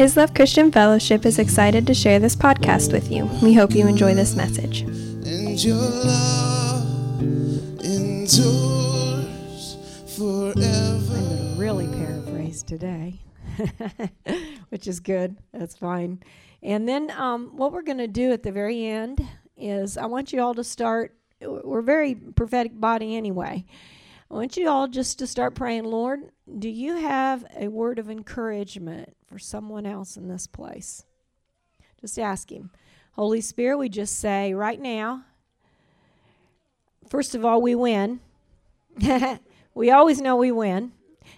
His Love Christian Fellowship is excited to share this podcast with you. We hope you enjoy this message. And your love endures forever. I'm going to really paraphrase today, which is good. That's fine. And then um, what we're going to do at the very end is I want you all to start. We're a very prophetic body anyway. I want you all just to start praying, Lord, do you have a word of encouragement for someone else in this place? Just ask Him. Holy Spirit, we just say right now, first of all, we win. we always know we win.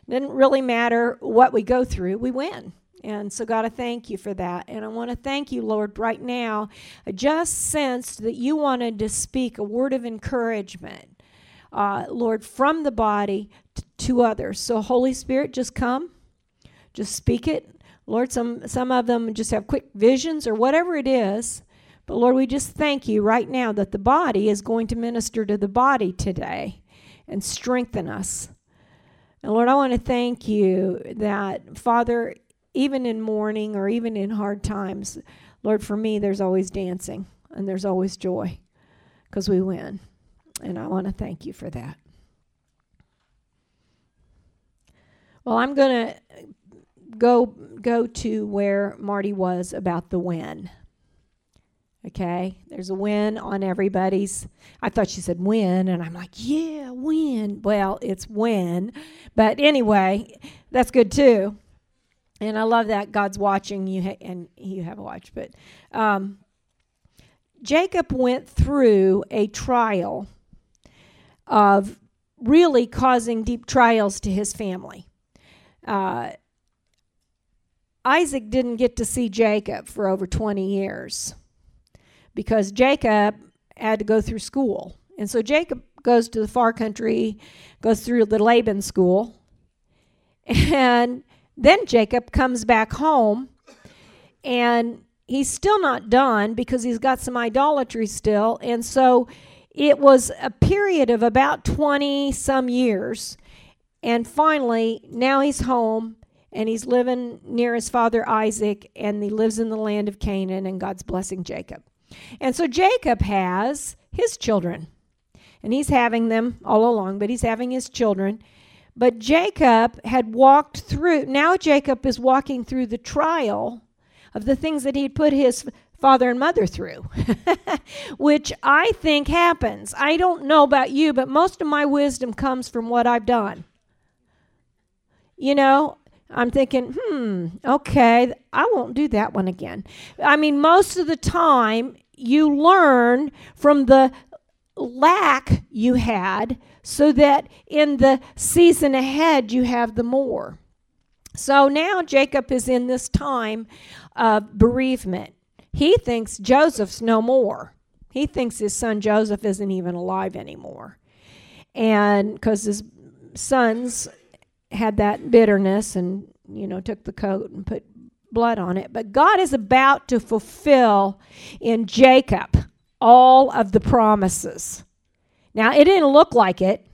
It doesn't really matter what we go through, we win. And so, God, I thank you for that. And I want to thank you, Lord, right now. I just sensed that you wanted to speak a word of encouragement uh, Lord, from the body t- to others. So, Holy Spirit, just come, just speak it. Lord, some, some of them just have quick visions or whatever it is. But Lord, we just thank you right now that the body is going to minister to the body today and strengthen us. And Lord, I want to thank you that, Father, even in mourning or even in hard times, Lord, for me, there's always dancing and there's always joy because we win. And I want to thank you for that. Well, I'm going to go go to where Marty was about the win. Okay, there's a win on everybody's. I thought she said win, and I'm like, yeah, win. Well, it's win, but anyway, that's good too. And I love that God's watching you, ha- and you have a watch. But um, Jacob went through a trial of really causing deep trials to his family. Uh, Isaac didn't get to see Jacob for over 20 years because Jacob had to go through school. And so Jacob goes to the far country, goes through the Laban school, and then Jacob comes back home and he's still not done because he's got some idolatry still. And so it was a period of about 20 some years. And finally, now he's home and he's living near his father Isaac and he lives in the land of Canaan and God's blessing Jacob. And so Jacob has his children and he's having them all along, but he's having his children. But Jacob had walked through, now Jacob is walking through the trial of the things that he'd put his father and mother through, which I think happens. I don't know about you, but most of my wisdom comes from what I've done. You know, I'm thinking, hmm, okay, I won't do that one again. I mean, most of the time, you learn from the lack you had so that in the season ahead you have the more. So now Jacob is in this time of bereavement. He thinks Joseph's no more. He thinks his son Joseph isn't even alive anymore. And because his sons had that bitterness and, you know, took the coat and put blood on it. But God is about to fulfill in Jacob all of the promises. Now, it didn't look like it.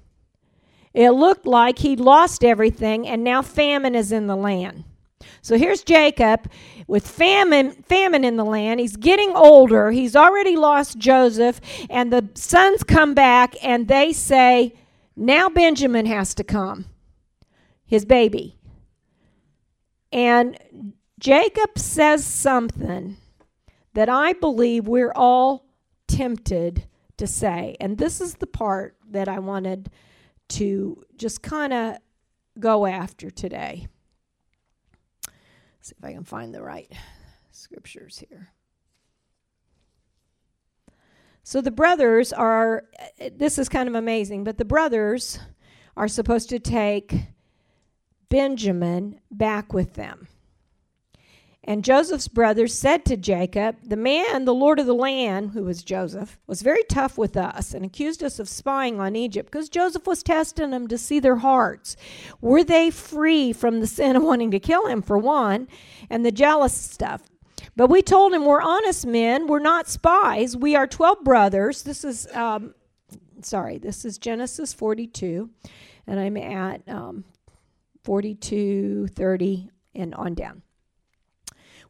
It looked like he'd lost everything and now famine is in the land. So here's Jacob with famine famine in the land. He's getting older. He's already lost Joseph and the sons come back and they say, "Now Benjamin has to come." His baby. And Jacob says something that I believe we're all tempted to say. And this is the part that I wanted to just kind of go after today. See if I can find the right scriptures here. So the brothers are, this is kind of amazing, but the brothers are supposed to take Benjamin back with them. And Joseph's brothers said to Jacob, The man, the Lord of the land, who was Joseph, was very tough with us and accused us of spying on Egypt because Joseph was testing them to see their hearts. Were they free from the sin of wanting to kill him, for one, and the jealous stuff? But we told him, We're honest men. We're not spies. We are 12 brothers. This is, um, sorry, this is Genesis 42, and I'm at um, 42, 30, and on down.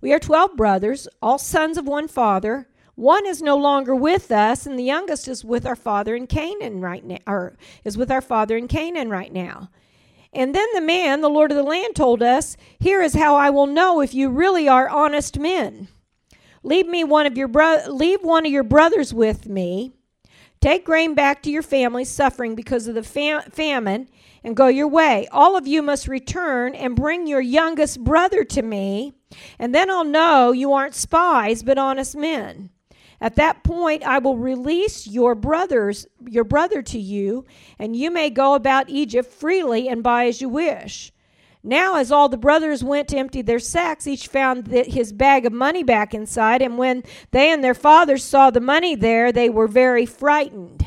We are 12 brothers, all sons of one father. One is no longer with us, and the youngest is with our father in Canaan right now, or is with our father in Canaan right now. And then the man, the Lord of the land, told us, Here is how I will know if you really are honest men. Leave me one of your bro- leave one of your brothers with me. Take grain back to your family suffering because of the fam- famine and go your way. All of you must return and bring your youngest brother to me, and then I'll know you aren't spies but honest men. At that point I will release your brothers your brother to you, and you may go about Egypt freely and buy as you wish. Now, as all the brothers went to empty their sacks, each found his bag of money back inside, and when they and their fathers saw the money there, they were very frightened.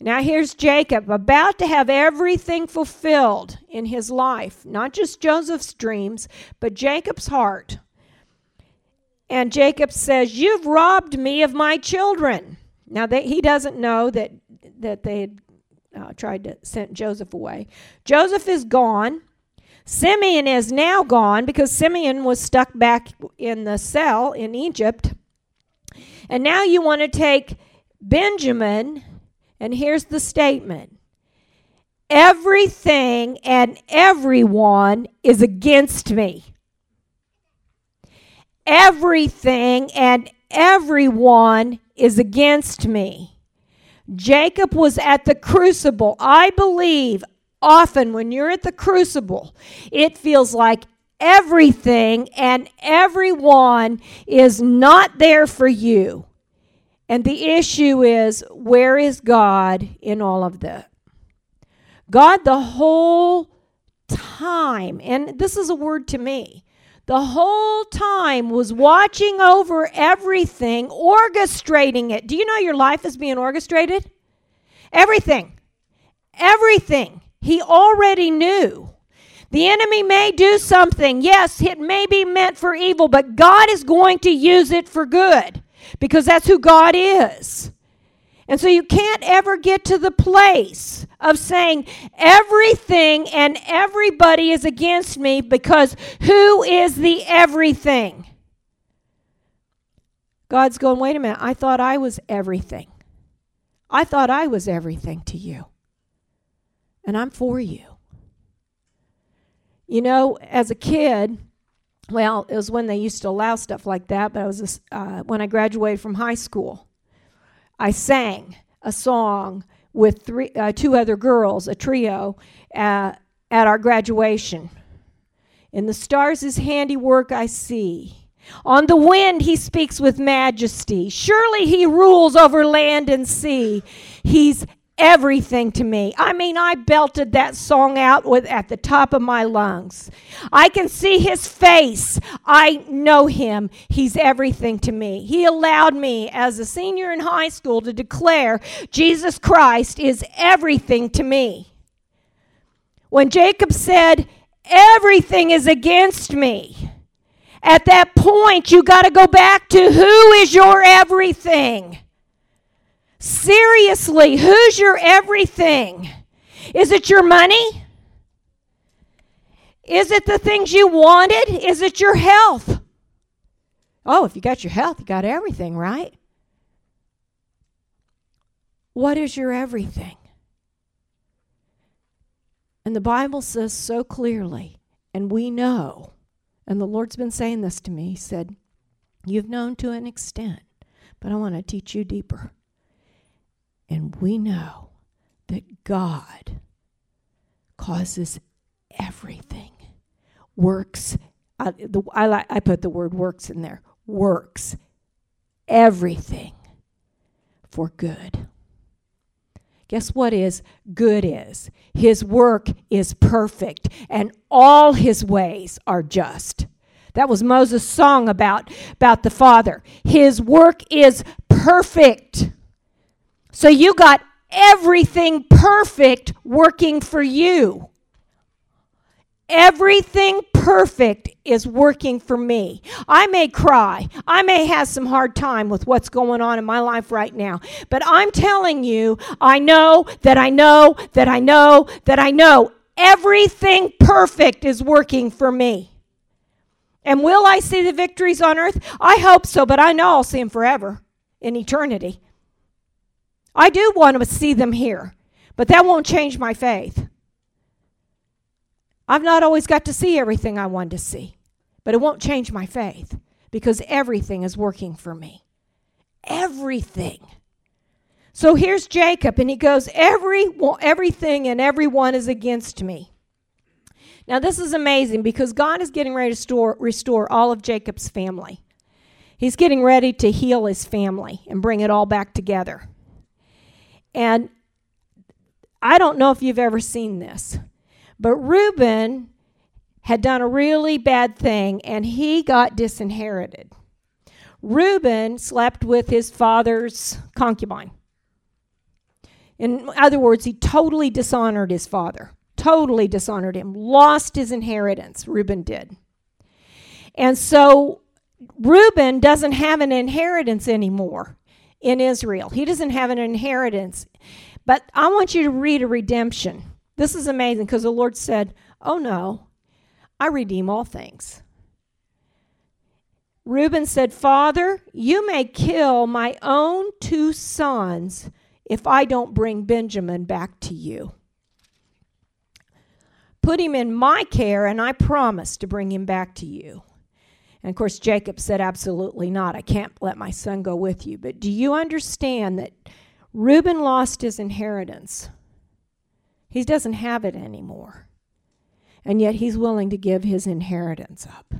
Now, here's Jacob about to have everything fulfilled in his life, not just Joseph's dreams, but Jacob's heart. And Jacob says, You've robbed me of my children. Now, they, he doesn't know that, that they had uh, tried to send Joseph away. Joseph is gone. Simeon is now gone because Simeon was stuck back in the cell in Egypt. And now you want to take Benjamin, and here's the statement Everything and everyone is against me. Everything and everyone is against me. Jacob was at the crucible. I believe often when you're at the crucible, it feels like everything and everyone is not there for you. And the issue is where is God in all of that? God, the whole time, and this is a word to me, the whole time was watching over everything, orchestrating it. Do you know your life is being orchestrated? Everything. Everything. He already knew. The enemy may do something. Yes, it may be meant for evil, but God is going to use it for good because that's who God is. And so you can't ever get to the place of saying everything and everybody is against me because who is the everything? God's going, wait a minute, I thought I was everything. I thought I was everything to you and I'm for you. You know, as a kid, well, it was when they used to allow stuff like that, but I was uh, when I graduated from high school. I sang a song with three, uh, two other girls, a trio, uh, at our graduation. In the stars, his handiwork I see. On the wind, he speaks with majesty. Surely he rules over land and sea. He's everything to me. I mean, I belted that song out with at the top of my lungs. I can see his face. I know him. He's everything to me. He allowed me as a senior in high school to declare Jesus Christ is everything to me. When Jacob said, "Everything is against me." At that point, you got to go back to who is your everything? Seriously, who's your everything? Is it your money? Is it the things you wanted? Is it your health? Oh, if you got your health, you got everything, right? What is your everything? And the Bible says so clearly, and we know, and the Lord's been saying this to me. He said, You've known to an extent, but I want to teach you deeper. And we know that God causes everything, works. I, the, I, I put the word works in there, works everything for good. Guess what is good is? His work is perfect and all his ways are just. That was Moses' song about, about the Father. His work is perfect. So you got everything perfect working for you. Everything perfect is working for me. I may cry. I may have some hard time with what's going on in my life right now. But I'm telling you, I know that I know that I know that I know everything perfect is working for me. And will I see the victories on earth? I hope so, but I know I'll see them forever in eternity. I do want to see them here, but that won't change my faith. I've not always got to see everything I want to see, but it won't change my faith because everything is working for me. Everything. So here's Jacob, and he goes, Every, Everything and everyone is against me. Now, this is amazing because God is getting ready to store, restore all of Jacob's family. He's getting ready to heal his family and bring it all back together. And I don't know if you've ever seen this, but Reuben had done a really bad thing and he got disinherited. Reuben slept with his father's concubine. In other words, he totally dishonored his father, totally dishonored him, lost his inheritance, Reuben did. And so Reuben doesn't have an inheritance anymore in Israel. He doesn't have an inheritance. But I want you to read a redemption. This is amazing because the Lord said, Oh no, I redeem all things. Reuben said, Father, you may kill my own two sons if I don't bring Benjamin back to you. Put him in my care, and I promise to bring him back to you. And of course, Jacob said, Absolutely not. I can't let my son go with you. But do you understand that Reuben lost his inheritance? He doesn't have it anymore. And yet he's willing to give his inheritance up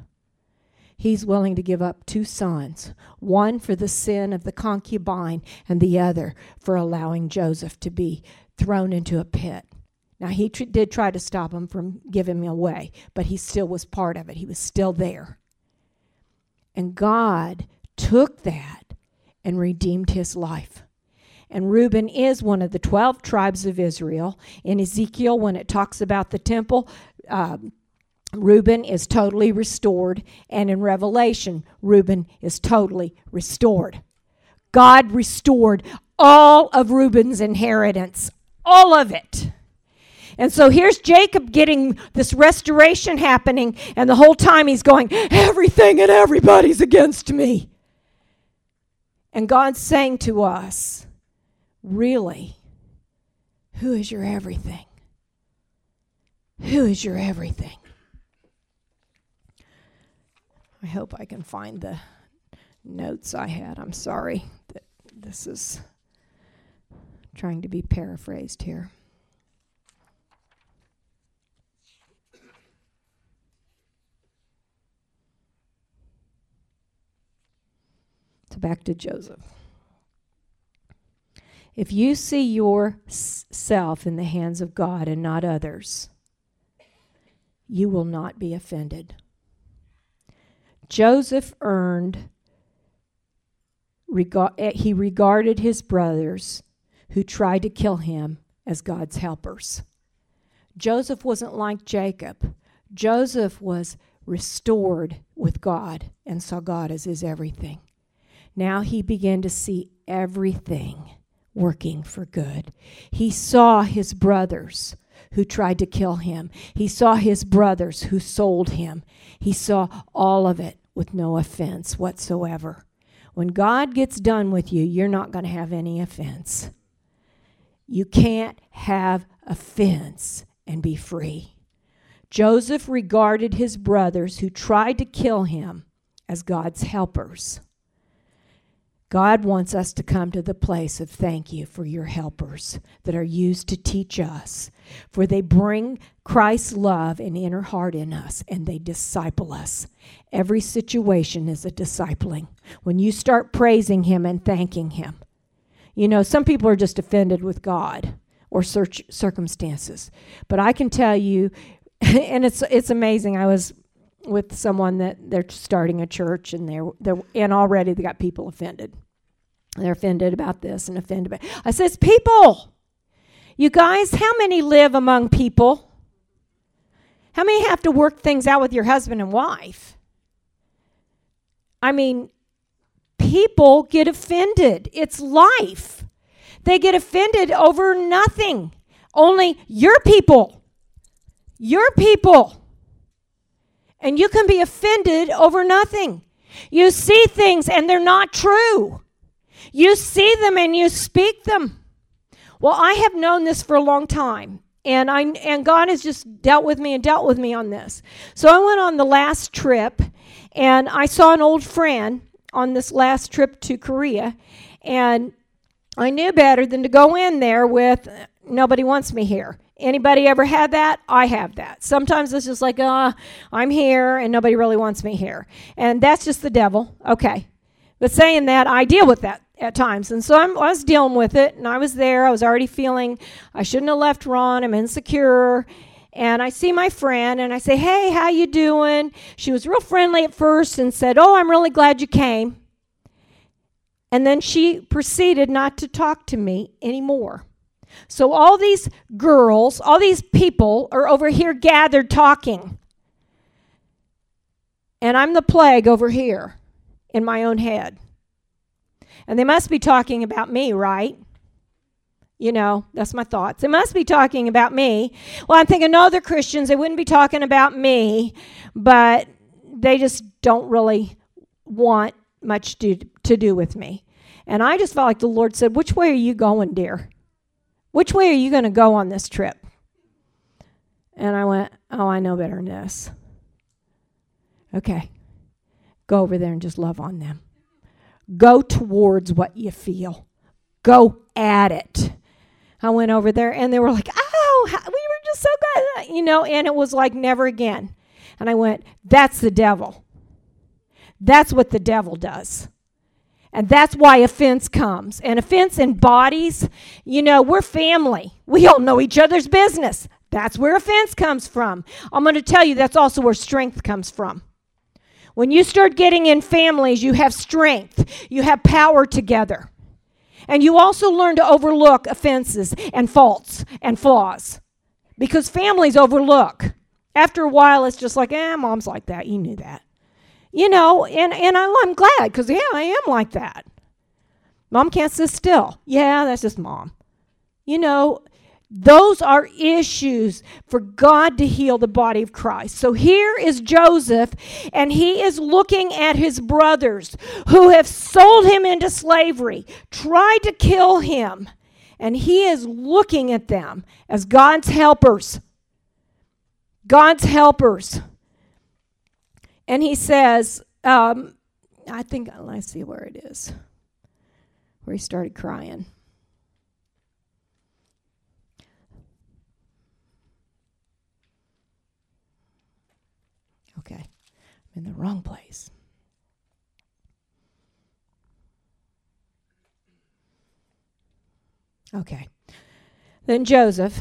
he's willing to give up two sons, one for the sin of the concubine, and the other for allowing Joseph to be thrown into a pit. Now, he tr- did try to stop him from giving him away, but he still was part of it. He was still there. And God took that and redeemed his life. And Reuben is one of the 12 tribes of Israel. In Ezekiel, when it talks about the temple, um, Reuben is totally restored, and in Revelation, Reuben is totally restored. God restored all of Reuben's inheritance, all of it. And so here's Jacob getting this restoration happening, and the whole time he's going, Everything and everybody's against me. And God's saying to us, Really, who is your everything? Who is your everything? I hope I can find the notes I had. I'm sorry that this is trying to be paraphrased here. Back to Joseph. If you see yourself in the hands of God and not others, you will not be offended. Joseph earned, eh, he regarded his brothers who tried to kill him as God's helpers. Joseph wasn't like Jacob. Joseph was restored with God and saw God as his everything. Now he began to see everything working for good. He saw his brothers who tried to kill him. He saw his brothers who sold him. He saw all of it with no offense whatsoever. When God gets done with you, you're not going to have any offense. You can't have offense and be free. Joseph regarded his brothers who tried to kill him as God's helpers. God wants us to come to the place of thank you for your helpers that are used to teach us, for they bring Christ's love and inner heart in us and they disciple us. Every situation is a discipling. When you start praising Him and thanking Him, you know, some people are just offended with God or circumstances. But I can tell you, and it's it's amazing. I was with someone that they're starting a church and they're, they're and already they got people offended they're offended about this and offended about. I says, people. You guys, how many live among people? How many have to work things out with your husband and wife? I mean, people get offended. It's life. They get offended over nothing. Only your people. Your people. And you can be offended over nothing. You see things and they're not true. You see them and you speak them. Well, I have known this for a long time. And I and God has just dealt with me and dealt with me on this. So I went on the last trip and I saw an old friend on this last trip to Korea and I knew better than to go in there with nobody wants me here. Anybody ever had that? I have that. Sometimes it's just like, uh, I'm here and nobody really wants me here. And that's just the devil. Okay. But saying that, I deal with that at times. And so I'm, i was dealing with it, and I was there. I was already feeling I shouldn't have left Ron. I'm insecure. And I see my friend, and I say, "Hey, how you doing?" She was real friendly at first, and said, "Oh, I'm really glad you came." And then she proceeded not to talk to me anymore. So all these girls, all these people are over here gathered talking. And I'm the plague over here in my own head. And they must be talking about me, right? You know, that's my thoughts. They must be talking about me. Well, I'm thinking, no, they're Christians. They wouldn't be talking about me, but they just don't really want much to, to do with me. And I just felt like the Lord said, Which way are you going, dear? Which way are you going to go on this trip? And I went, Oh, I know better than this. Okay. Go over there and just love on them. Go towards what you feel. Go at it. I went over there and they were like, oh, we were just so good, you know, and it was like never again. And I went, that's the devil. That's what the devil does. And that's why offense comes. And offense embodies, you know, we're family. We all know each other's business. That's where offense comes from. I'm going to tell you that's also where strength comes from. When you start getting in families, you have strength, you have power together. And you also learn to overlook offenses and faults and flaws because families overlook. After a while, it's just like, eh, mom's like that. You knew that. You know, and, and I'm glad because, yeah, I am like that. Mom can't sit still. Yeah, that's just mom. You know, those are issues for God to heal the body of Christ. So here is Joseph, and he is looking at his brothers who have sold him into slavery, tried to kill him, and he is looking at them as God's helpers. God's helpers. And he says, um, I think, let's see where it is, where he started crying. Okay, I'm in the wrong place. Okay. Then Joseph,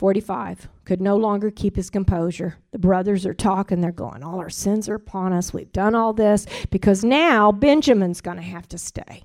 45, could no longer keep his composure. The brothers are talking. They're going, All our sins are upon us. We've done all this because now Benjamin's going to have to stay.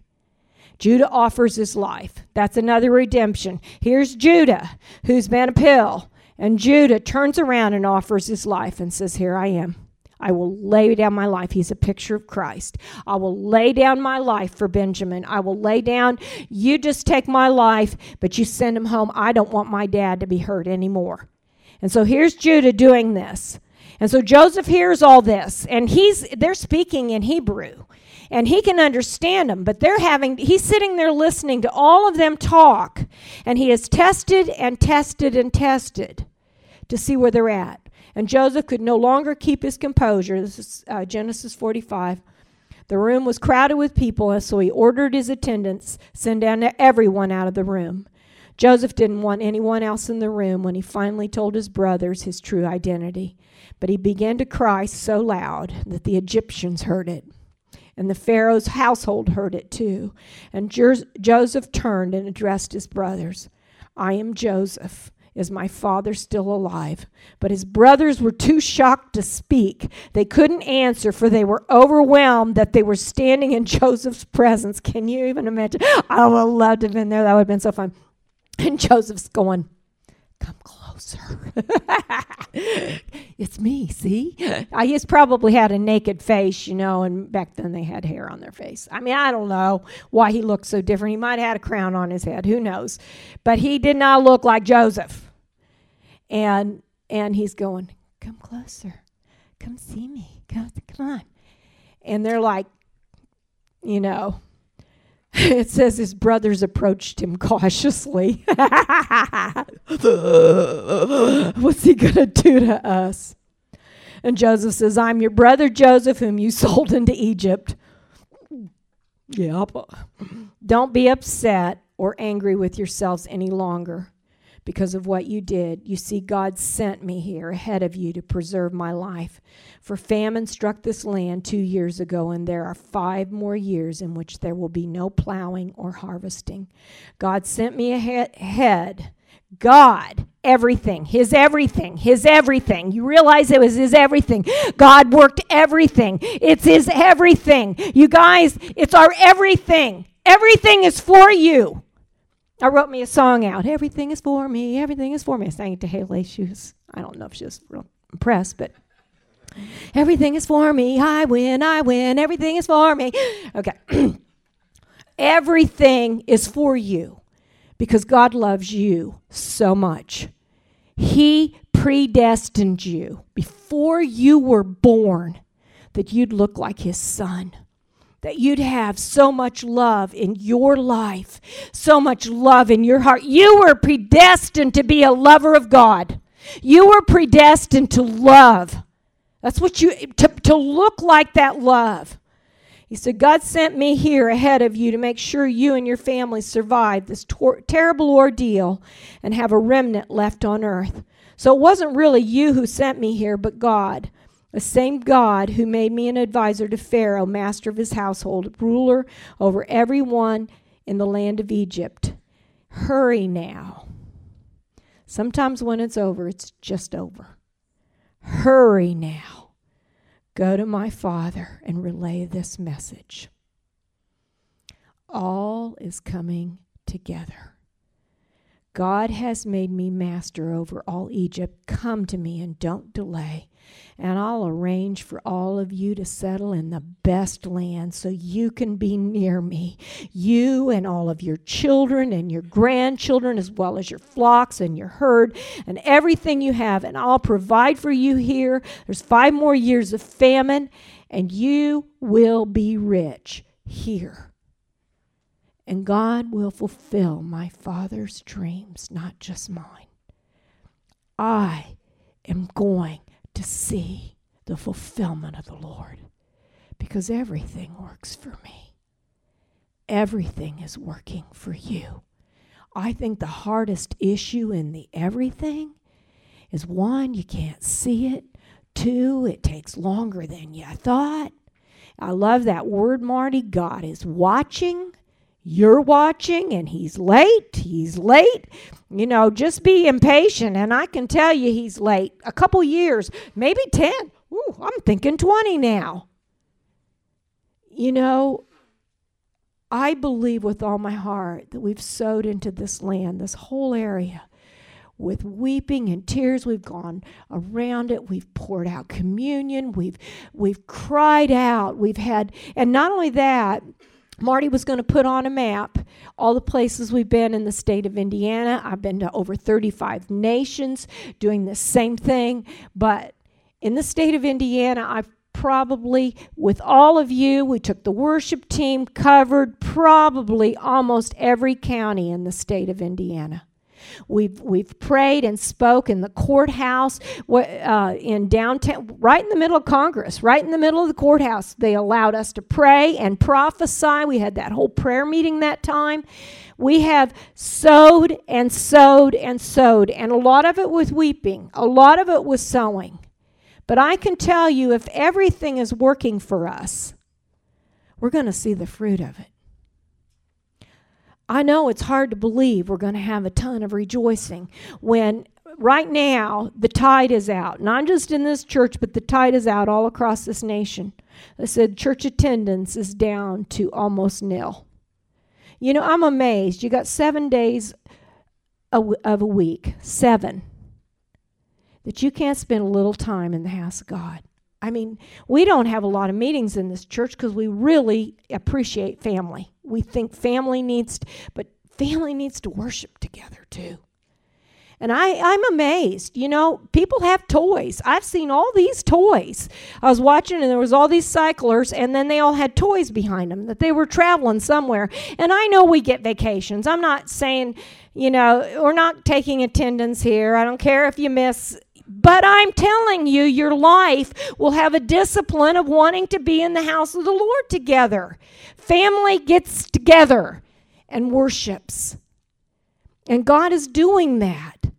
Judah offers his life. That's another redemption. Here's Judah, who's been a pill. And Judah turns around and offers his life and says, Here I am. I will lay down my life. He's a picture of Christ. I will lay down my life for Benjamin. I will lay down, you just take my life, but you send him home. I don't want my dad to be hurt anymore. And so here's Judah doing this. And so Joseph hears all this, and he's they're speaking in Hebrew. And he can understand them, but they're having he's sitting there listening to all of them talk, and he is tested and tested and tested to see where they're at. And Joseph could no longer keep his composure. This is uh, Genesis 45. The room was crowded with people, and so he ordered his attendants send down everyone out of the room. Joseph didn't want anyone else in the room when he finally told his brothers his true identity. But he began to cry so loud that the Egyptians heard it. And the Pharaoh's household heard it too. And Joseph turned and addressed his brothers I am Joseph. Is my father still alive? But his brothers were too shocked to speak. They couldn't answer, for they were overwhelmed that they were standing in Joseph's presence. Can you even imagine? I would have loved to have been there. That would have been so fun. And Joseph's going, Come closer. it's me, see? I, he's probably had a naked face, you know, and back then they had hair on their face. I mean, I don't know why he looked so different. He might have had a crown on his head. Who knows? But he did not look like Joseph. And and he's going, Come closer. come see me. Come, come on. And they're like, you know, it says his brothers approached him cautiously. What's he going to do to us? And Joseph says, I'm your brother Joseph, whom you sold into Egypt. Yep. Don't be upset or angry with yourselves any longer because of what you did. You see, God sent me here ahead of you to preserve my life. For famine struck this land two years ago, and there are five more years in which there will be no plowing or harvesting. God sent me ahead. God, everything, His everything, His everything. You realize it was His everything. God worked everything. It's His everything. You guys, it's our everything. Everything is for you. I wrote me a song out. Everything is for me. Everything is for me. I sang it to Haley. She was, I don't know if she was real impressed, but everything is for me. I win. I win. Everything is for me. Okay. everything is for you because God loves you so much. He predestined you before you were born that you'd look like His Son that you'd have so much love in your life, so much love in your heart. You were predestined to be a lover of God. You were predestined to love. That's what you, to, to look like that love. He said, God sent me here ahead of you to make sure you and your family survive this tor- terrible ordeal and have a remnant left on earth. So it wasn't really you who sent me here, but God. The same God who made me an advisor to Pharaoh, master of his household, ruler over everyone in the land of Egypt. Hurry now. Sometimes when it's over, it's just over. Hurry now. Go to my father and relay this message. All is coming together. God has made me master over all Egypt. Come to me and don't delay and I'll arrange for all of you to settle in the best land so you can be near me. You and all of your children and your grandchildren, as well as your flocks and your herd and everything you have, and I'll provide for you here. There's five more years of famine, and you will be rich here. And God will fulfill my Father's dreams, not just mine. I am going to see the fulfillment of the Lord because everything works for me. Everything is working for you. I think the hardest issue in the everything is one, you can't see it. Two, it takes longer than you thought. I love that word, Marty. God is watching you're watching and he's late. He's late. You know, just be impatient. And I can tell you he's late. A couple years, maybe 10. Ooh, I'm thinking 20 now. You know, I believe with all my heart that we've sowed into this land, this whole area, with weeping and tears. We've gone around it. We've poured out communion. We've we've cried out. We've had, and not only that, Marty was going to put on a map all the places we've been in the state of Indiana. I've been to over 35 nations doing the same thing. But in the state of Indiana, I've probably, with all of you, we took the worship team, covered probably almost every county in the state of Indiana. We've we've prayed and spoke in the courthouse uh, in downtown, right in the middle of Congress, right in the middle of the courthouse. They allowed us to pray and prophesy. We had that whole prayer meeting that time. We have sowed and sowed and sowed, and a lot of it was weeping, a lot of it was sowing. But I can tell you, if everything is working for us, we're going to see the fruit of it. I know it's hard to believe we're going to have a ton of rejoicing when right now the tide is out, not just in this church, but the tide is out all across this nation. I said church attendance is down to almost nil. You know, I'm amazed. You got seven days of a week, seven, that you can't spend a little time in the house of God. I mean, we don't have a lot of meetings in this church because we really appreciate family. We think family needs, but family needs to worship together too. And I, I'm amazed. You know, people have toys. I've seen all these toys. I was watching and there was all these cyclers and then they all had toys behind them that they were traveling somewhere. And I know we get vacations. I'm not saying, you know, we're not taking attendance here. I don't care if you miss but I'm telling you, your life will have a discipline of wanting to be in the house of the Lord together. Family gets together and worships. And God is doing that.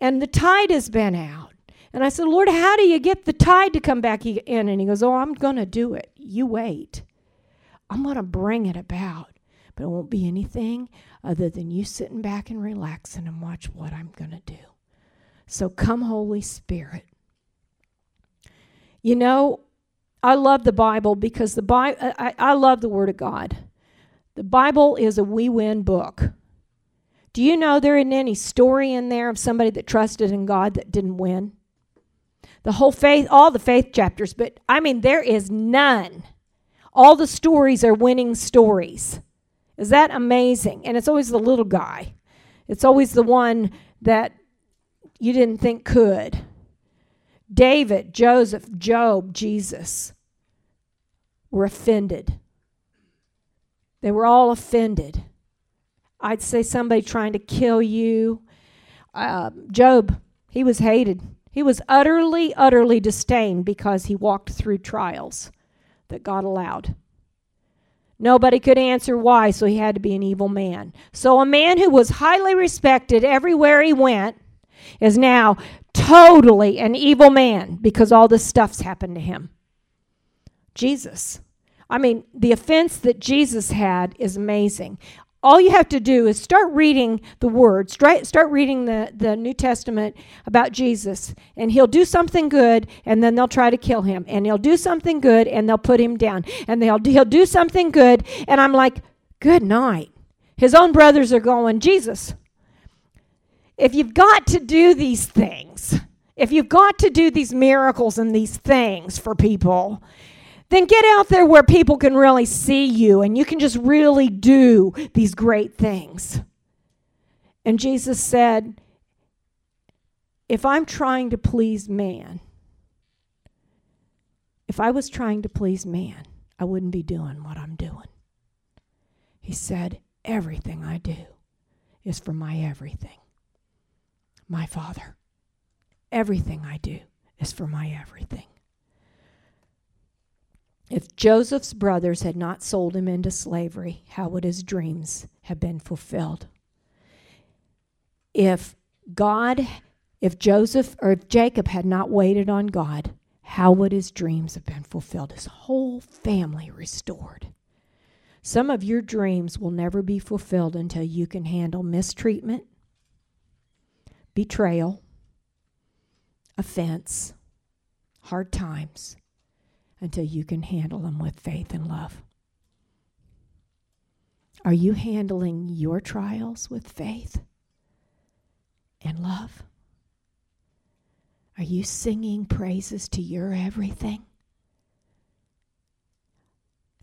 And the tide has been out. And I said, Lord, how do you get the tide to come back in? And he goes, Oh, I'm going to do it. You wait. I'm going to bring it about. But it won't be anything other than you sitting back and relaxing and watch what I'm going to do. So come, Holy Spirit. You know, I love the Bible because the Bible, I, I love the Word of God. The Bible is a we win book. Do you know there isn't any story in there of somebody that trusted in God that didn't win? The whole faith, all the faith chapters, but I mean, there is none. All the stories are winning stories. Is that amazing? And it's always the little guy, it's always the one that you didn't think could. David, Joseph, Job, Jesus were offended. They were all offended. I'd say somebody trying to kill you. Uh, Job, he was hated. He was utterly, utterly disdained because he walked through trials that God allowed. Nobody could answer why, so he had to be an evil man. So, a man who was highly respected everywhere he went is now totally an evil man because all this stuff's happened to him. Jesus. I mean, the offense that Jesus had is amazing. All you have to do is start reading the words, start reading the, the New Testament about Jesus, and he'll do something good, and then they'll try to kill him. And he'll do something good, and they'll put him down. And they'll, he'll do something good, and I'm like, good night. His own brothers are going, Jesus, if you've got to do these things, if you've got to do these miracles and these things for people, then get out there where people can really see you and you can just really do these great things. And Jesus said, If I'm trying to please man, if I was trying to please man, I wouldn't be doing what I'm doing. He said, Everything I do is for my everything my Father. Everything I do is for my everything. If Joseph's brothers had not sold him into slavery, how would his dreams have been fulfilled? If God, if Joseph or if Jacob had not waited on God, how would his dreams have been fulfilled? His whole family restored. Some of your dreams will never be fulfilled until you can handle mistreatment, betrayal, offense, hard times until you can handle them with faith and love. Are you handling your trials with faith and love? Are you singing praises to your everything?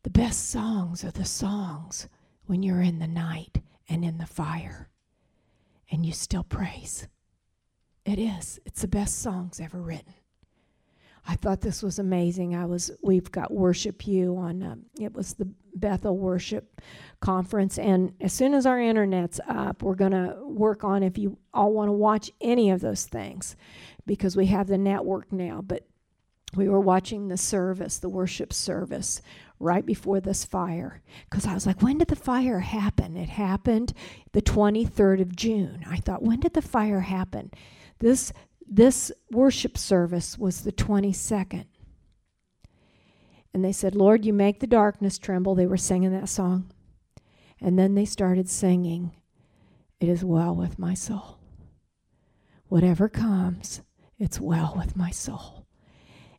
The best songs are the songs when you're in the night and in the fire and you still praise. It is. It's the best songs ever written. I thought this was amazing. I was we've got worship you on um, it was the Bethel Worship Conference and as soon as our internet's up, we're going to work on if you all want to watch any of those things because we have the network now, but we were watching the service, the worship service right before this fire because I was like, when did the fire happen? It happened the 23rd of June. I thought, when did the fire happen? This this worship service was the 22nd. And they said, Lord, you make the darkness tremble. They were singing that song. And then they started singing, It is well with my soul. Whatever comes, it's well with my soul.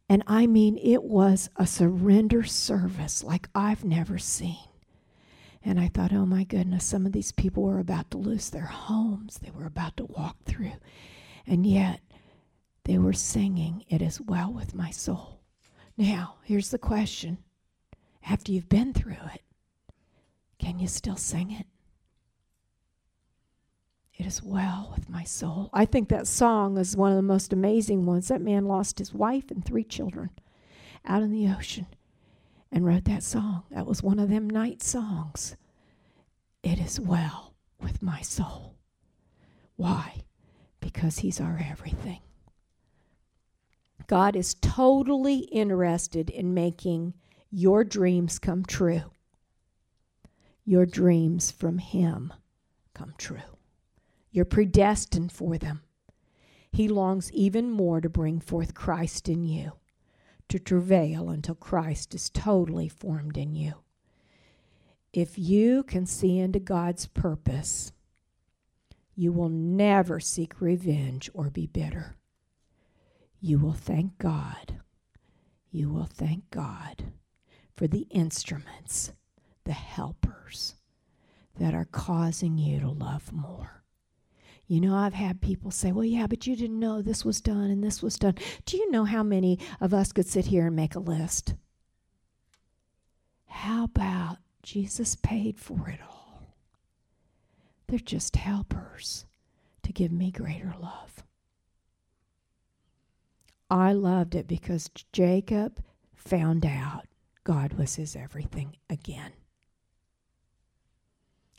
And I mean, it was a surrender service like I've never seen. And I thought, oh my goodness, some of these people were about to lose their homes. They were about to walk through. And yet, they were singing, It is well with my soul. Now, here's the question after you've been through it, can you still sing it? It is well with my soul. I think that song is one of the most amazing ones. That man lost his wife and three children out in the ocean and wrote that song. That was one of them night songs. It is well with my soul. Why? Because he's our everything. God is totally interested in making your dreams come true. Your dreams from him come true. You're predestined for them. He longs even more to bring forth Christ in you to travail until Christ is totally formed in you. If you can see into God's purpose, you will never seek revenge or be bitter. You will thank God. You will thank God for the instruments, the helpers that are causing you to love more. You know, I've had people say, well, yeah, but you didn't know this was done and this was done. Do you know how many of us could sit here and make a list? How about Jesus paid for it all? They're just helpers to give me greater love. I loved it because Jacob found out God was his everything again.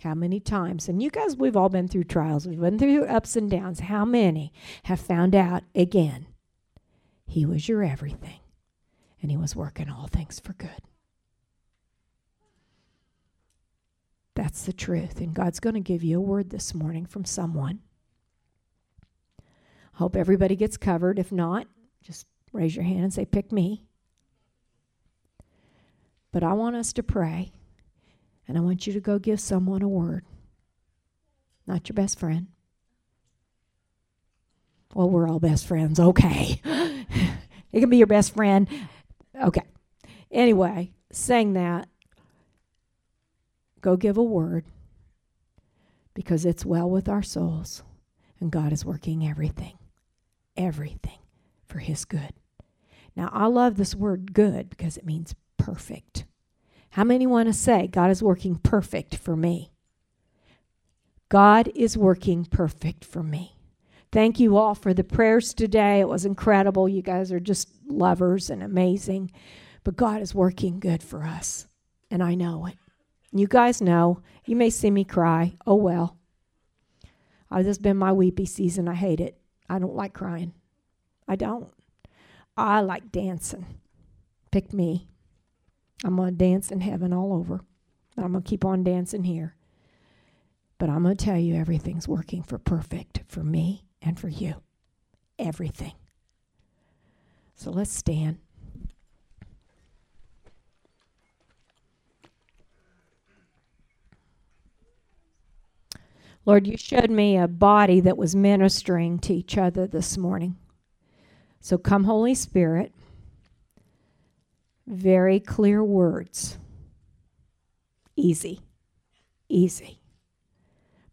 How many times, and you guys, we've all been through trials, we've been through ups and downs. How many have found out again He was your everything and He was working all things for good? That's the truth. And God's going to give you a word this morning from someone. Hope everybody gets covered. If not, just raise your hand and say, Pick me. But I want us to pray and I want you to go give someone a word. Not your best friend. Well, we're all best friends. Okay. it can be your best friend. Okay. Anyway, saying that, go give a word because it's well with our souls and God is working everything, everything for His good. Now, I love this word good because it means perfect. How many want to say, God is working perfect for me? God is working perfect for me. Thank you all for the prayers today. It was incredible. You guys are just lovers and amazing. But God is working good for us, and I know it. You guys know. You may see me cry. Oh well. Oh, this has been my weepy season. I hate it. I don't like crying. I don't. I like dancing. Pick me. I'm going to dance in heaven all over. I'm going to keep on dancing here. But I'm going to tell you everything's working for perfect for me and for you. Everything. So let's stand. Lord, you showed me a body that was ministering to each other this morning. So come, Holy Spirit very clear words. Easy. Easy.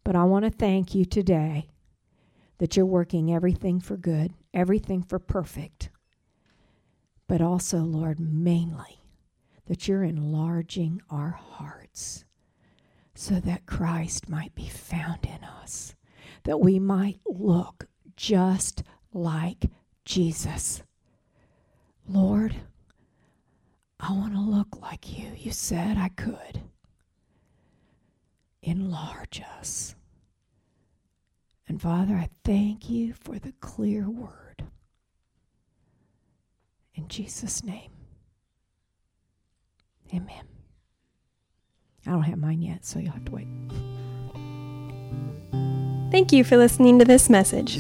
But I want to thank you today that you're working everything for good, everything for perfect. But also, Lord, mainly that you're enlarging our hearts so that Christ might be found in us, that we might look just like Jesus. Lord, I want to look like you. You said I could. Enlarge us. And Father, I thank you for the clear word. In Jesus' name. Amen. I don't have mine yet, so you'll have to wait. Thank you for listening to this message.